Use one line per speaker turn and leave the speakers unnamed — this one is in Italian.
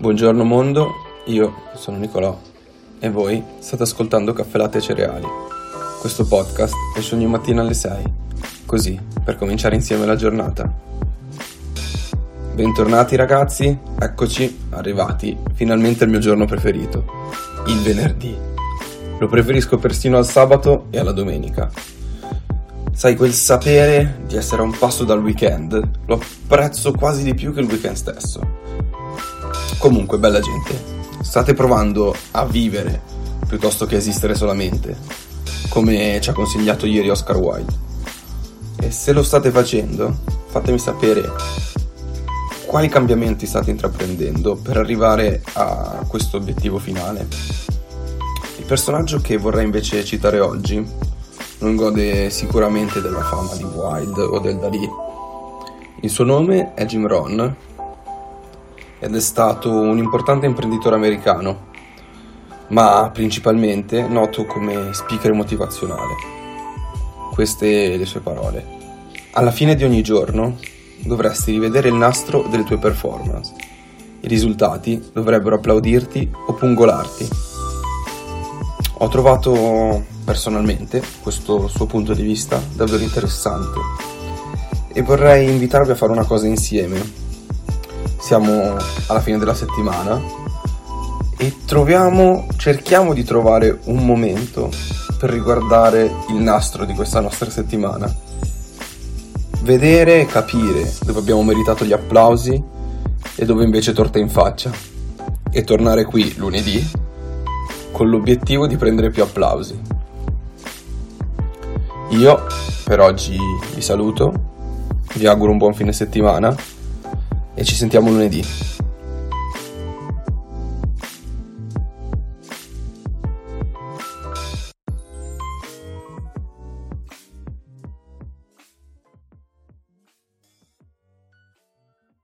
Buongiorno mondo, io sono Nicolò e voi state ascoltando Caffè Latte e Cereali. Questo podcast esce ogni mattina alle 6, così per cominciare insieme la giornata. Bentornati ragazzi, eccoci arrivati finalmente al mio giorno preferito, il venerdì. Lo preferisco persino al sabato e alla domenica. Sai, quel sapere di essere a un passo dal weekend lo apprezzo quasi di più che il weekend stesso. Comunque, bella gente, state provando a vivere piuttosto che esistere solamente, come ci ha consigliato ieri Oscar Wilde. E se lo state facendo, fatemi sapere quali cambiamenti state intraprendendo per arrivare a questo obiettivo finale. Il personaggio che vorrei invece citare oggi non gode sicuramente della fama di Wilde o del Dalì. Il suo nome è Jim Rohn ed è stato un importante imprenditore americano, ma principalmente noto come speaker motivazionale. Queste le sue parole. Alla fine di ogni giorno dovresti rivedere il nastro delle tue performance. I risultati dovrebbero applaudirti o pungolarti. Ho trovato personalmente questo suo punto di vista davvero interessante e vorrei invitarvi a fare una cosa insieme siamo alla fine della settimana e troviamo, cerchiamo di trovare un momento per riguardare il nastro di questa nostra settimana. Vedere e capire dove abbiamo meritato gli applausi e dove invece torta in faccia. E tornare qui lunedì con l'obiettivo di prendere più applausi. Io per oggi vi saluto, vi auguro un buon fine settimana e ci sentiamo lunedì.